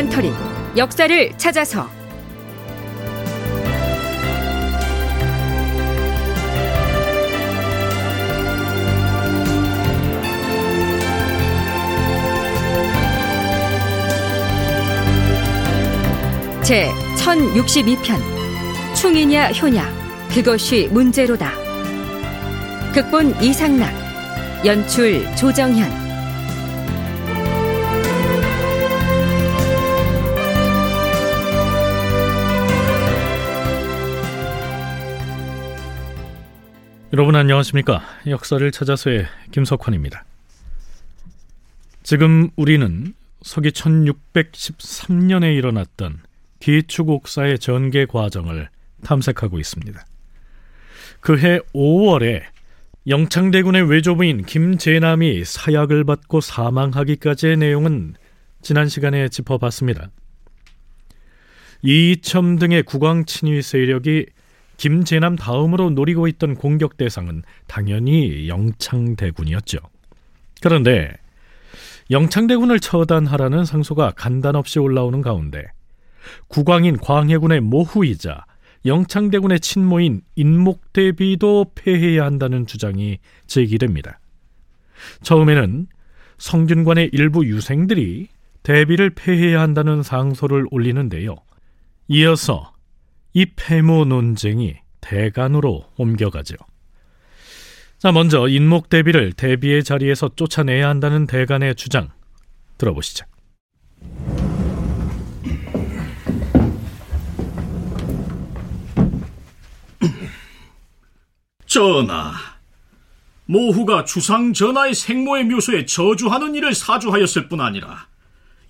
다큐멘터리. 역사를 찾아서. 제 1062편. 충이냐 효냐. 그것이 문제로다. 극본 이상락. 연출 조정현 여러분 안녕하십니까? 역사를 찾아서의 김석환입니다. 지금 우리는 서기 1613년에 일어났던 기축옥사의 전개 과정을 탐색하고 있습니다. 그해 5월에 영창대군의 외조부인 김재남이 사약을 받고 사망하기까지의 내용은 지난 시간에 짚어봤습니다. 이첨 등의 국왕 친위 세력이 김재남 다음으로 노리고 있던 공격 대상은 당연히 영창대군이었죠. 그런데 영창대군을 처단하라는 상소가 간단없이 올라오는 가운데 국왕인 광해군의 모후이자 영창대군의 친모인 인목대비도 폐해야 한다는 주장이 제기됩니다. 처음에는 성균관의 일부 유생들이 대비를 폐해야 한다는 상소를 올리는데요. 이어서 이 폐모 논쟁이 대간으로 옮겨가죠. 자, 먼저 인목 대비를 대비의 자리에서 쫓아내야 한다는 대간의 주장 들어보시죠. 전하, 모후가 주상 전하의 생모의 묘소에 저주하는 일을 사주하였을 뿐 아니라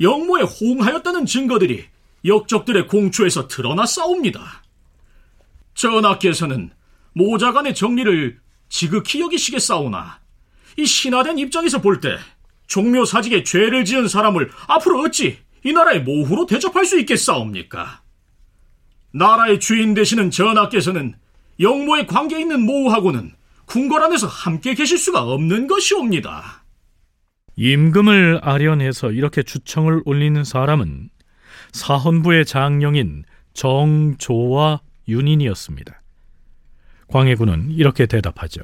영모에 호응하였다는 증거들이 역적들의 공초에서 드러나 싸웁니다. 전하께서는 모자간의 정리를 지극히 여기시겠사오나 이 신화된 입장에서 볼 때 종묘 사직에 죄를 지은 사람을 앞으로 어찌 이 나라의 모후로 대접할 수 있겠사옵니까? 나라의 주인 되시는 전하께서는 영모에 관계 있는 모후하고는 궁궐 안에서 함께 계실 수가 없는 것이옵니다. 임금을 아련해서 이렇게 주청을 올리는 사람은 사헌부의 장령인 정조와 윤인이었습니다. 광해군은 이렇게 대답하죠.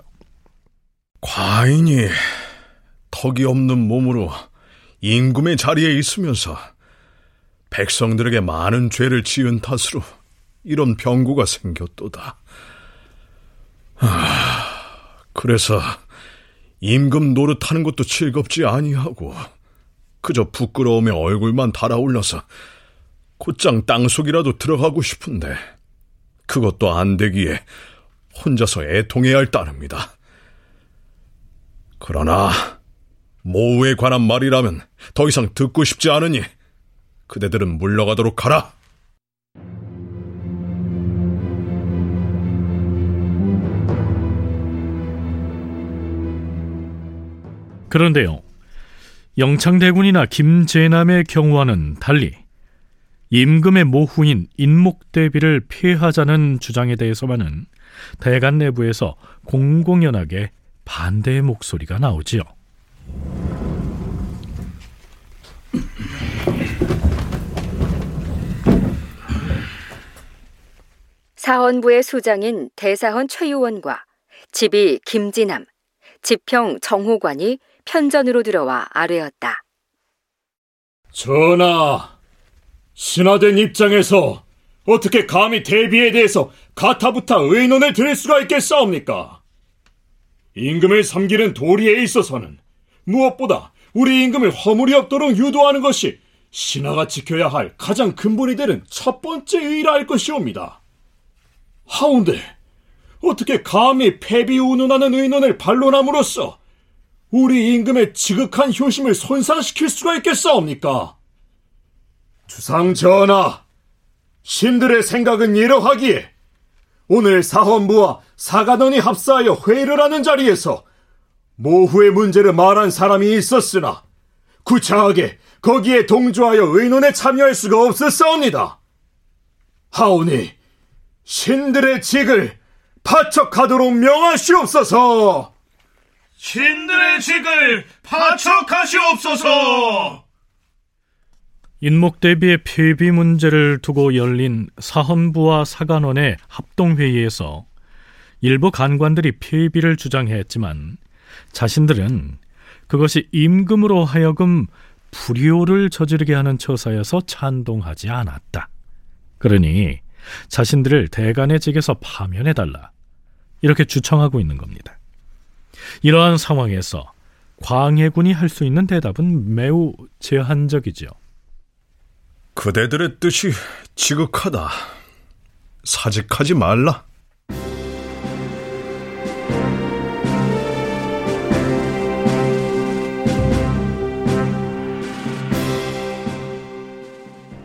과인이 턱이 없는 몸으로 임금의 자리에 있으면서 백성들에게 많은 죄를 지은 탓으로 이런 병고가 생겼도다. 아, 그래서 임금 노릇하는 것도 즐겁지 아니하고 그저 부끄러움에 얼굴만 달아올라서 곧장 땅속이라도 들어가고 싶은데 그것도 안 되기에 혼자서 애통해야 할 따름이다. 그러나 모우에 관한 말이라면 더 이상 듣고 싶지 않으니 그대들은 물러가도록 하라. 그런데요. 영창대군이나 김재남의 경우와는 달리 임금의 모후인 인목 대비를 피하자는 주장에 대해서만은 대간 내부에서 공공연하게 반대의 목소리가 나오지요. 사헌부의 수장인 대사헌 최유원과 집이 김진남, 지평 정호관이 편전으로 들어와 아뢰었다. 전하, 신화된 입장에서 어떻게 감히 대비에 대해서 가타부타 의논을 드릴 수가 있겠사옵니까? 임금을 섬기는 도리에 있어서는 무엇보다 우리 임금을 허물이 없도록 유도하는 것이 신하가 지켜야 할 가장 근본이 되는 첫 번째 의라 할 것이옵니다. 하운데 어떻게 감히 패비 운운하는 의논을 반론함으로써 우리 임금의 지극한 효심을 손상시킬 수가 있겠사옵니까? 주상 전하, 신들의 생각은 이러하기에 오늘 사헌부와 사관원이 합사하여 회의를 하는 자리에서 모후의 문제를 말한 사람이 있었으나 구차하게 거기에 동조하여 의논에 참여할 수가 없었사옵니다. 하오니 신들의 직을 파척하도록 명하시옵소서. 신들의 직을 파척하시옵소서. 인목 대비의 폐비 문제를 두고 열린 사헌부와 사관원의 합동회의에서 일부 간관들이 폐비를 주장했지만 자신들은 그것이 임금으로 하여금 불효를 저지르게 하는 처사여서 찬동하지 않았다. 그러니 자신들을 대간의 직에서 파면해달라. 이렇게 주청하고 있는 겁니다. 이러한 상황에서 광해군이 할 수 있는 대답은 매우 제한적이죠. 그대들의 뜻이 지극하다. 사직하지 말라.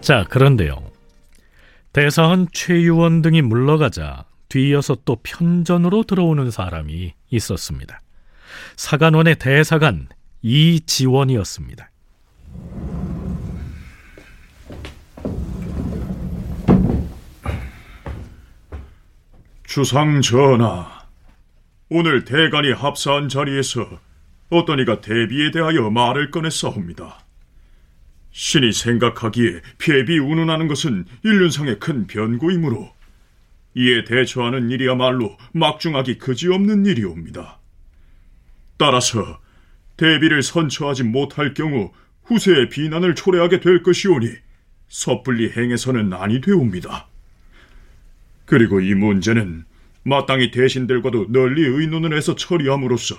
자, 그런데요. 대사원 최유원 등이 물러가자 뒤이어서 또 편전으로 들어오는 사람이 있었습니다. 사관원의 대사관 이지원이었습니다. 주상 전하, 오늘 대간이 합사한 자리에서 어떤 이가 대비에 대하여 말을 꺼냈사옵니다. 신이 생각하기에 폐비 운운하는 것은 인륜상의 큰 변고이므로 이에 대처하는 일이야말로 막중하기 그지없는 일이옵니다. 따라서 대비를 선처하지 못할 경우 후세의 비난을 초래하게 될 것이오니 섣불리 행해서는 아니 되옵니다. 그리고 이 문제는 마땅히 대신들과도 널리 의논을 해서 처리함으로써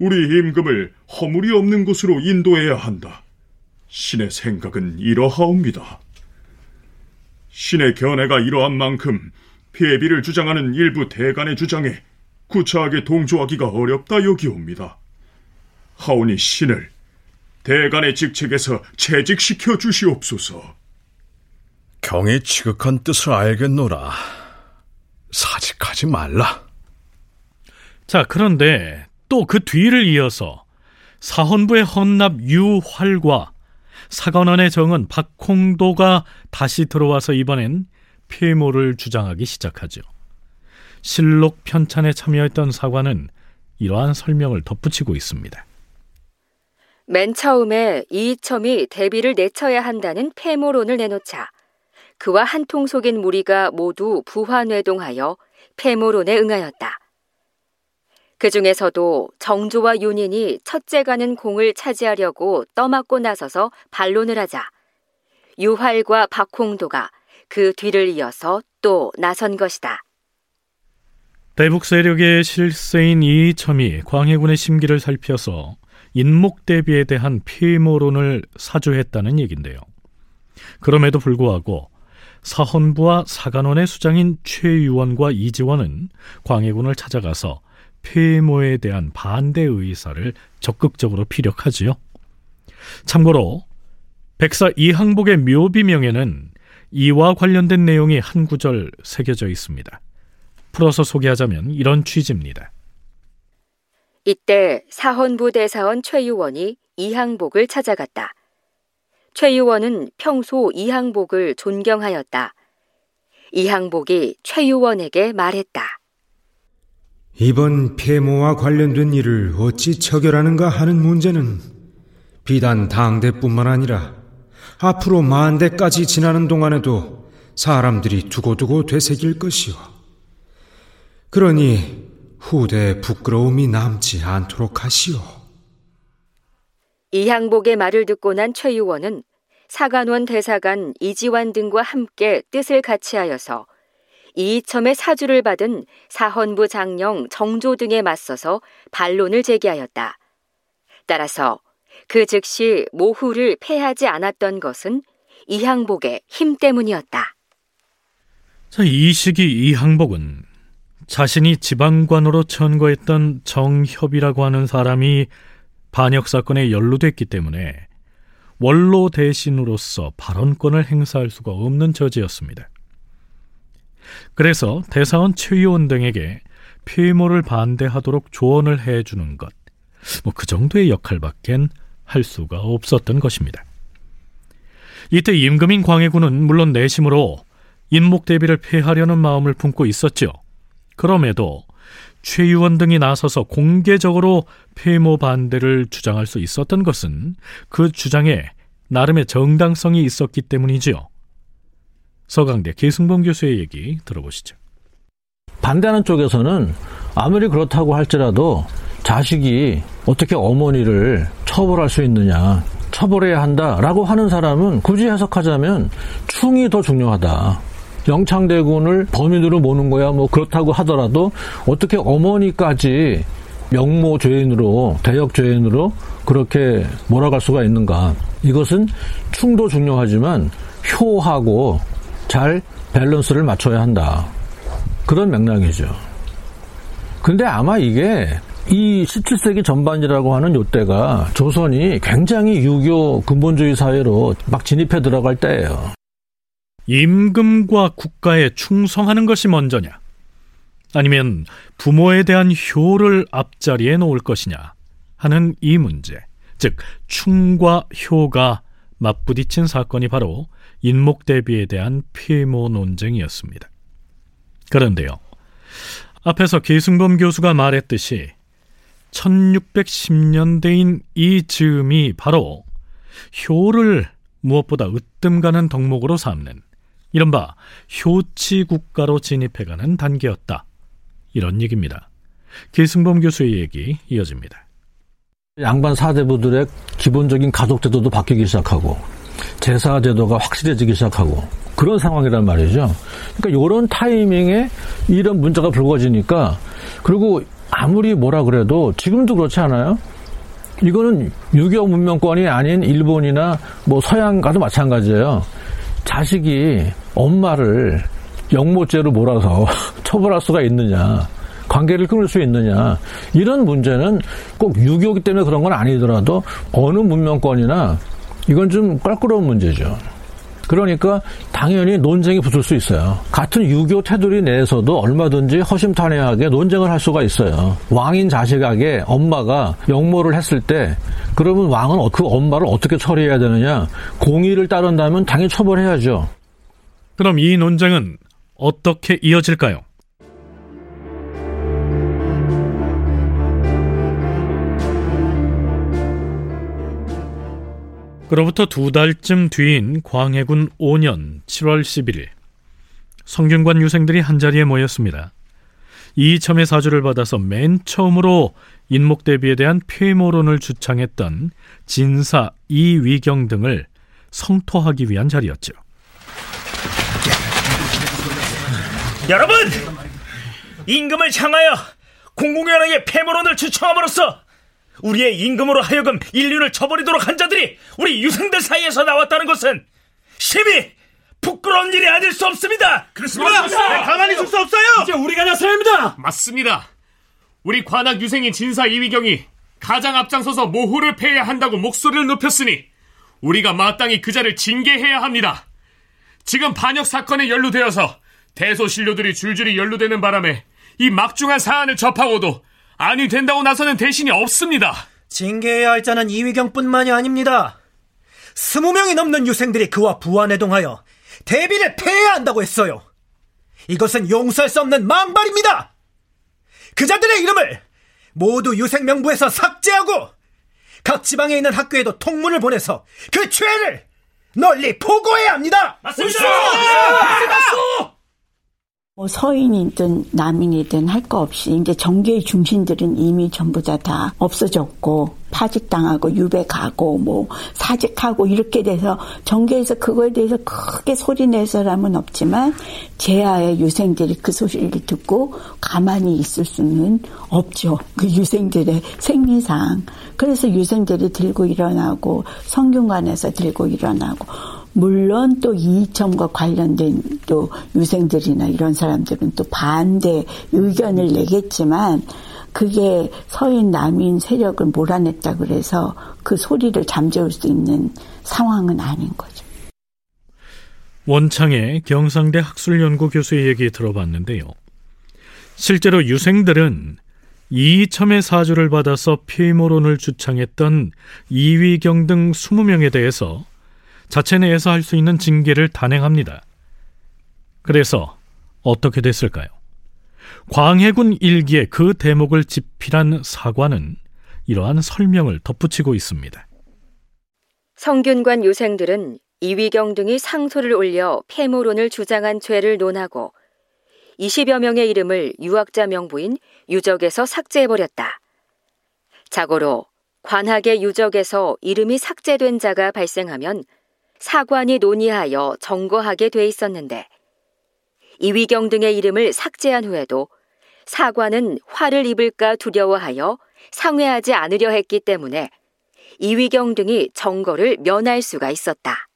우리 임금을 허물이 없는 곳으로 인도해야 한다. 신의 생각은 이러하옵니다. 신의 견해가 이러한 만큼 폐비를 주장하는 일부 대간의 주장에 구차하게 동조하기가 어렵다 여기옵니다. 하오니 신을 대간의 직책에서 채직시켜 주시옵소서. 경의 지극한 뜻을 알겠노라. 사직하지 말라. 자, 그런데 또 그 뒤를 이어서 사헌부의 헌납 유활과 사관원의 정은 박홍도가 다시 들어와서 이번엔 폐모를 주장하기 시작하죠. 실록 편찬에 참여했던 사관은 이러한 설명을 덧붙이고 있습니다. 맨 처음에 이이첨이 대비를 내쳐야 한다는 폐모론을 내놓자 그와 한 통 속인 무리가 모두 부화뇌동하여 폐모론에 응하였다. 그 중에서도 정조와 윤인이 첫째 가는 공을 차지하려고 떠맡고 나서서 반론을 하자 유활과 박홍도가 그 뒤를 이어서 또 나선 것이다. 대북 세력의 실세인 이첨이 광해군의 심기를 살펴서 인목 대비에 대한 피모론을 사주했다는 얘긴데요. 그럼에도 불구하고 사헌부와 사관원의 수장인 최유원과 이지원은 광해군을 찾아가서 폐모에 대한 반대 의사를 적극적으로 피력하지요. 참고로 백사 이항복의 묘비명에는 이와 관련된 내용이 한 구절 새겨져 있습니다. 풀어서 소개하자면 이런 취지입니다. 이때 사헌부 대사원 최유원이 이항복을 찾아갔다. 최유원은 평소 이항복을 존경하였다. 이항복이 최유원에게 말했다. 이번 폐모와 관련된 일을 어찌 처결하는가 하는 문제는 비단 당대뿐만 아니라 앞으로 만대까지 지나는 동안에도 사람들이 두고두고 되새길 것이오. 그러니 후대에 부끄러움이 남지 않도록 하시오. 이항복의 말을 듣고 난 최유원은 사관원 대사관 이지환 등과 함께 뜻을 같이하여서 이이첨의 사주를 받은 사헌부 장령 정조 등에 맞서서 반론을 제기하였다. 따라서 그 즉시 모후를 패하지 않았던 것은 이항복의 힘 때문이었다. 자, 이 시기 이항복은 자신이 지방관으로 천거했던 정협이라고 하는 사람이 반역 사건에 연루됐기 때문에 원로 대신으로서 발언권을 행사할 수가 없는 처지였습니다. 그래서 대사원 최의원 등에게 폐모를 반대하도록 조언을 해주는 것, 뭐 그 정도의 역할밖엔 할 수가 없었던 것입니다. 이때 임금인 광해군은 물론 내심으로 인목 대비를 폐하려는 마음을 품고 있었죠. 그럼에도 최유원 등이 나서서 공개적으로 폐모 반대를 주장할 수 있었던 것은 그 주장에 나름의 정당성이 있었기 때문이지요. 서강대 계승범 교수의 얘기 들어보시죠. 반대하는 쪽에서는 아무리 그렇다고 할지라도 자식이 어떻게 어머니를 처벌할 수 있느냐, 처벌해야 한다라고 하는 사람은 굳이 해석하자면 충이 더 중요하다. 영창대군을 범인으로 모는 거야 뭐 그렇다고 하더라도 어떻게 어머니까지 명모 죄인으로 대역 죄인으로 그렇게 몰아갈 수가 있는가? 이것은 충도 중요하지만 효하고 잘 밸런스를 맞춰야 한다. 그런 맥락이죠. 근데 아마 이게 이 17세기 전반이라고 하는 요때가 조선이 굉장히 유교 근본주의 사회로 막 진입해 들어갈 때예요. 임금과 국가에 충성하는 것이 먼저냐? 아니면 부모에 대한 효를 앞자리에 놓을 것이냐? 하는 이 문제, 즉 충과 효가 맞부딪힌 사건이 바로 인목 대비에 대한 피모 논쟁이었습니다. 그런데요. 앞에서 계승범 교수가 말했듯이 1610년대인 이 즈음이 바로 효를 무엇보다 으뜸 가는 덕목으로 삼는 이른바 효치 국가로 진입해가는 단계였다. 이런 얘기입니다. 계승범 교수의 얘기 이어집니다. 양반 사대부들의 기본적인 가족 제도도 바뀌기 시작하고 제사 제도가 확실해지기 시작하고 그런 상황이란 말이죠. 그러니까 이런 타이밍에 이런 문제가 불거지니까 그리고 아무리 뭐라 그래도 지금도 그렇지 않아요? 이거는 유교 문명권이 아닌 일본이나 뭐 서양과도 마찬가지예요. 자식이 엄마를 영모죄로 몰아서 처벌할 수가 있느냐. 관계를 끊을 수 있느냐. 이런 문제는 꼭 유교기 때문에 그런 건 아니더라도 어느 문명권이나 이건 좀 껄끄러운 문제죠. 그러니까 당연히 논쟁이 붙을 수 있어요. 같은 유교 테두리 내에서도 얼마든지 허심탄회하게 논쟁을 할 수가 있어요. 왕인 자식에게 엄마가 영모를 했을 때 그러면 왕은 그 엄마를 어떻게 처리해야 되느냐? 공의를 따른다면 당연히 처벌해야죠. 그럼 이 논쟁은 어떻게 이어질까요? 그로부터 두 달쯤 뒤인 광해군 5년 7월 11일 성균관 유생들이 한자리에 모였습니다. 이첨의 사주를 받아서 맨 처음으로 인목 대비에 대한 폐모론을 주창했던 진사 이위경 등을 성토하기 위한 자리였죠. 여러분! 임금을 향하여 공공연하게 폐모론을 주청함으로써 우리의 임금으로 하여금 인류를 쳐버리도록 한 자들이 우리 유생들 사이에서 나왔다는 것은 심히 부끄러운 일이 아닐 수 없습니다. 그렇습니다. 네, 가만히 있을 수 없어요. 이제 우리가 나서야 합니다. 맞습니다. 우리 관악 유생인 진사 이위경이 가장 앞장서서 모후를 패해야 한다고 목소리를 높였으니 우리가 마땅히 그 자를 징계해야 합니다. 지금 반역 사건에 연루되어서 대소신료들이 줄줄이 연루되는 바람에 이 막중한 사안을 접하고도 아니 된다고 나서는 대신이 없습니다. 징계해야 할 자는 이위경뿐만이 아닙니다. 스무 명이 넘는 유생들이 그와 부안해동하여 대비를 폐해야 한다고 했어요. 이것은 용서할 수 없는 망발입니다. 그자들의 이름을 모두 유생명부에서 삭제하고 각 지방에 있는 학교에도 통문을 보내서 그 죄를 널리 보고해야 합니다. 맞습니다. 맞습니다. 뭐 서인이든 남인이든 할 거 없이 이제 정계의 중심들은 이미 전부 다 다 없어졌고 파직당하고 유배 가고 뭐 사직하고 이렇게 돼서 정계에서 그거에 대해서 크게 소리낼 사람은 없지만 제아의 유생들이 그 소리를 듣고 가만히 있을 수는 없죠. 그 유생들의 생리상. 그래서 유생들이 들고 일어나고 성균관에서 들고 일어나고 물론 또 이점과 관련된 또 유생들이나 이런 사람들은 또 반대 의견을 내겠지만 그게 서인 남인 세력을 몰아냈다 그래서 그 소리를 잠재울 수 있는 상황은 아닌 거죠. 원창의 경상대 학술연구 교수의 얘기 들어봤는데요. 실제로 유생들은 이첨의 사주를 받아서 피모론을 주창했던 이위경 등 20명에 대해서 자체 내에서 할 수 있는 징계를 단행합니다. 그래서 어떻게 됐을까요? 광해군 일기에 그 대목을 집필한 사관은 이러한 설명을 덧붙이고 있습니다. 성균관 유생들은 이위경 등이 상소를 올려 폐모론을 주장한 죄를 논하고 20여 명의 이름을 유학자 명부인 유적에서 삭제해버렸다. 자고로 관학의 유적에서 이름이 삭제된 자가 발생하면 사관이 논의하여 점거하게 돼 있었는데 이위경 등의 이름을 삭제한 후에도 사관은 화를 입을까 두려워하여 상회하지 않으려 했기 때문에 이위경 등이 정거를 면할 수가 있었다.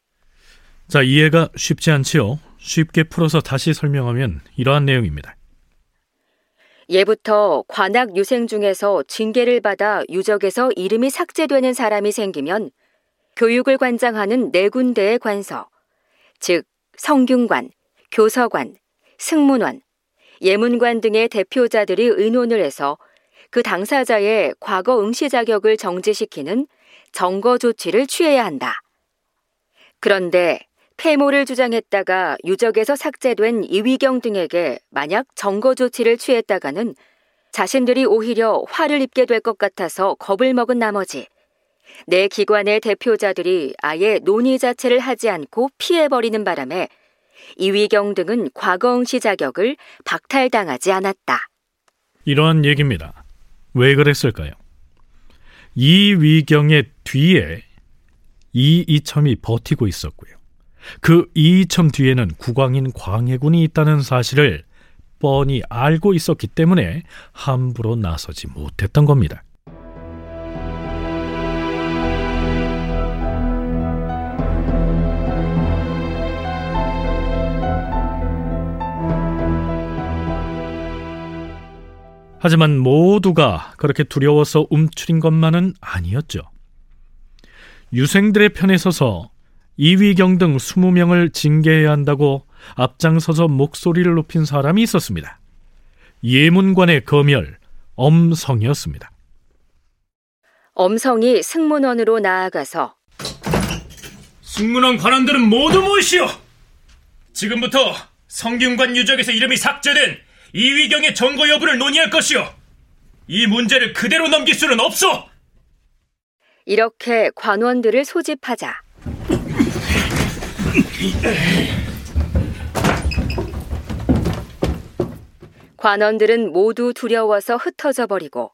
자, 이해가 쉽지 않지요. 쉽게 풀어서 다시 설명하면 이러한 내용입니다. 예부터 관악 유생 중에서 징계를 받아 유적에서 이름이 삭제되는 사람이 생기면 교육을 관장하는 네 군데의 관서, 즉 성균관, 교서관, 승문원, 예문관 등의 대표자들이 의논을 해서 그 당사자의 과거 응시 자격을 정지시키는 정거 조치를 취해야 한다. 그런데 폐모를 주장했다가 유적에서 삭제된 이위경 등에게 만약 정거 조치를 취했다가는 자신들이 오히려 화를 입게 될 것 같아서 겁을 먹은 나머지 내 기관의 대표자들이 아예 논의 자체를 하지 않고 피해버리는 바람에 이위경 등은 과거응시 자격을 박탈당하지 않았다. 이러한 얘기입니다. 왜 그랬을까요? 이위경의 뒤에 이이첨이 버티고 있었고요. 그 이이첨 뒤에는 국왕인 광해군이 있다는 사실을 뻔히 알고 있었기 때문에 함부로 나서지 못했던 겁니다. 하지만 모두가 그렇게 두려워서 움츠린 것만은 아니었죠. 유생들의 편에 서서 이위경 등 20명을 징계해야 한다고 앞장서서 목소리를 높인 사람이 있었습니다. 예문관의 검열 엄성이었습니다. 엄성이 승문원으로 나아가서 승문원 관원들은 모두 모시오! 지금부터 성균관 유적에서 이름이 삭제된 이위경의 정거 여부를 논의할 것이오. 이 문제를 그대로 넘길 수는 없어. 이렇게 관원들을 소집하자 관원들은 모두 두려워서 흩어져 버리고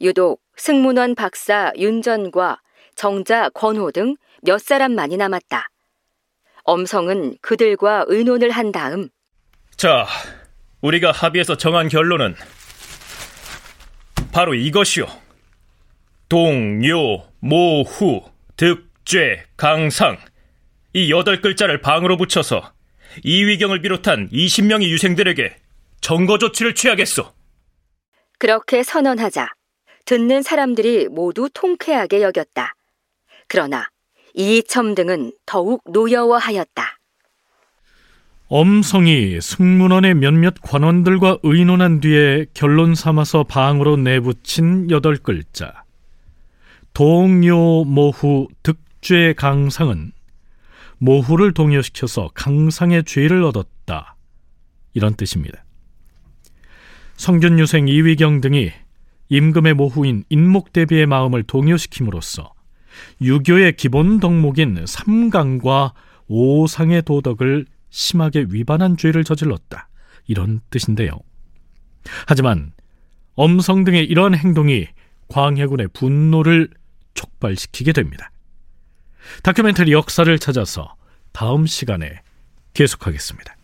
유독 승문원 박사 윤전과 정자 권호 등 몇 사람만이 남았다. 엄성은 그들과 의논을 한 다음 자, 우리가 합의해서 정한 결론은 바로 이것이오. 동, 요, 모, 후, 득, 죄, 강상 이 여덟 글자를 방으로 붙여서 이위경을 비롯한 20명의 유생들에게 정거 조치를 취하겠소. 그렇게 선언하자 듣는 사람들이 모두 통쾌하게 여겼다. 그러나 이첨 등은 더욱 노여워하였다. 엄성이 승문원의 몇몇 관원들과 의논한 뒤에 결론 삼아서 방으로 내붙인 여덟 글자. 동요 모후 득죄 강상은 모후를 동요시켜서 강상의 죄를 얻었다. 이런 뜻입니다. 성균유생 이위경 등이 임금의 모후인 인목대비의 마음을 동요시킴으로써 유교의 기본 덕목인 삼강과 오상의 도덕을 심하게 위반한 죄를 저질렀다. 이런 뜻인데요. 하지만 엄성 등의 이러한 행동이 광해군의 분노를 촉발시키게 됩니다. 다큐멘터리 역사를 찾아서 다음 시간에 계속하겠습니다.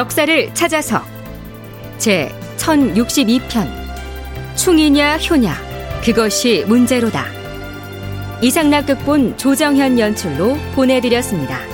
역사를 찾아서 제 1062편 충이냐 효냐 그것이 문제로다 이상락 극본 조정현 연출로 보내드렸습니다.